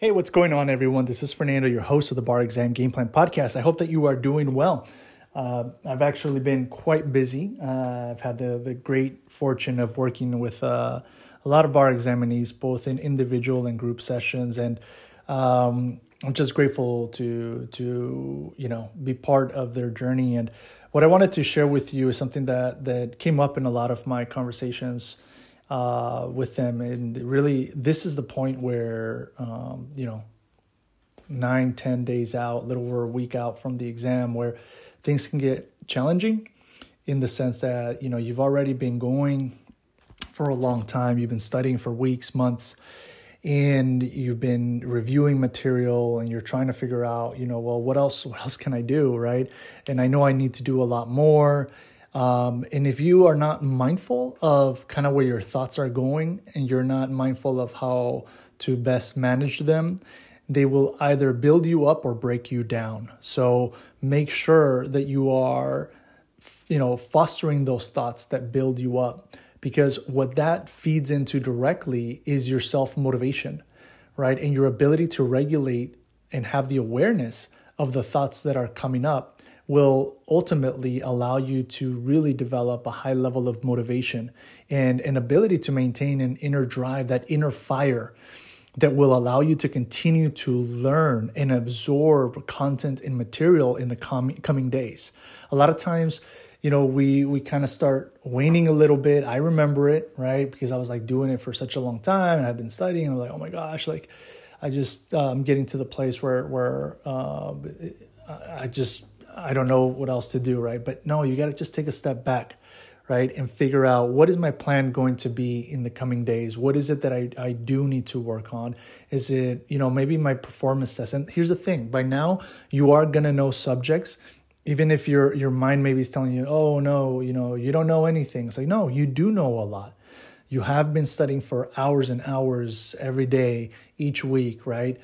Hey, what's going on, everyone? This is Fernando, your host of the Bar Exam Game Plan Podcast. I hope that you are doing well. Uh, I've actually been quite busy. Uh, I've had the, the great fortune of working with uh, a lot of bar examinees, both in individual and group sessions, and um, I'm just grateful to to you know be part of their journey. And what I wanted to share with you is something that that came up in a lot of my conversations uh, with them. And really, this is the point where, um, you know, nine, ten days out, a little over a week out from the exam, where things can get challenging in the sense that, you know, you've already been going for a long time, you've been studying for weeks, months, and you've been reviewing material and you're trying to figure out, you know, well, what else, what else can I do, right? And I know I need to do a lot more um, and if you are not mindful of kind of where your thoughts are going and you're not mindful of how to best manage them, they will either build you up or break you down. So make sure that you are, you know, fostering those thoughts that build you up because what that feeds into directly is your self motivation, right? And your ability to regulate and have the awareness of the thoughts that are coming up will ultimately allow you to really develop a high level of motivation and an ability to maintain an inner drive, that inner fire that will allow you to continue to learn and absorb content and material in the com- coming days. A lot of times, you know, we we kind of start waning a little bit. I remember it, right? Because I was like doing it for such a long time and I've been studying. And I'm like, oh my gosh, like I just I'm getting to the place where where uh, I just I don't know what else to do, right? But no, you got to just take a step back, right? And figure out what is my plan going to be in the coming days? What is it that I, I do need to work on? Is it, you know, maybe my performance test? And here's the thing by now, you are going to know subjects. Even if your your mind maybe is telling you, oh no, you know, you don't know anything. It's like, no, you do know a lot. You have been studying for hours and hours every day, each week, right?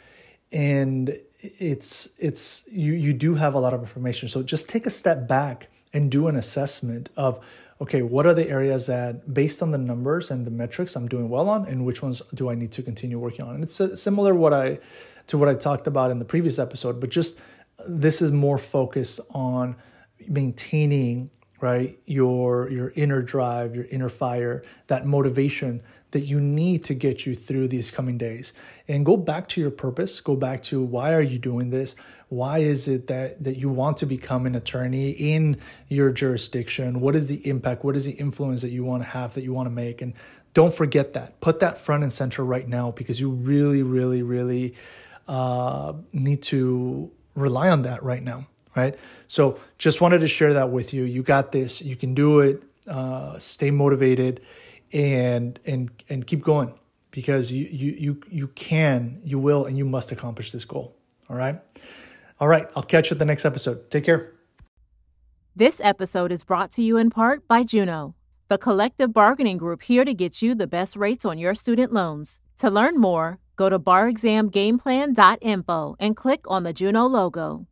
And it's it's you you do have a lot of information. So just take a step back and do an assessment of okay what are the areas that based on the numbers and the metrics i'm doing well on and which ones do i need to continue working on? And it's uh, similar what i to what i talked about in the previous episode but just this is more focused on maintaining right? Your your inner drive your inner fire that motivation that you need to get you through these coming days. And go back to your purpose. Go back to why are you doing this? Why is it that that you want to become an attorney in your jurisdiction? What is the impact? What is the influence that you want to have that you want to make? And don't forget that. Put that front and center right now because you really really really uh, need to rely on that right now right so just wanted to share that with you you got this you can do it uh, stay motivated and and and keep going because you you you you can, you will, and you must accomplish this goal. All right. All right. I'll catch you at the next episode. Take care. This episode is brought to you in part by Juno, the collective bargaining group here to get you the best rates on your student loans. To learn more, go to barexamgameplan.info and click on the Juno logo.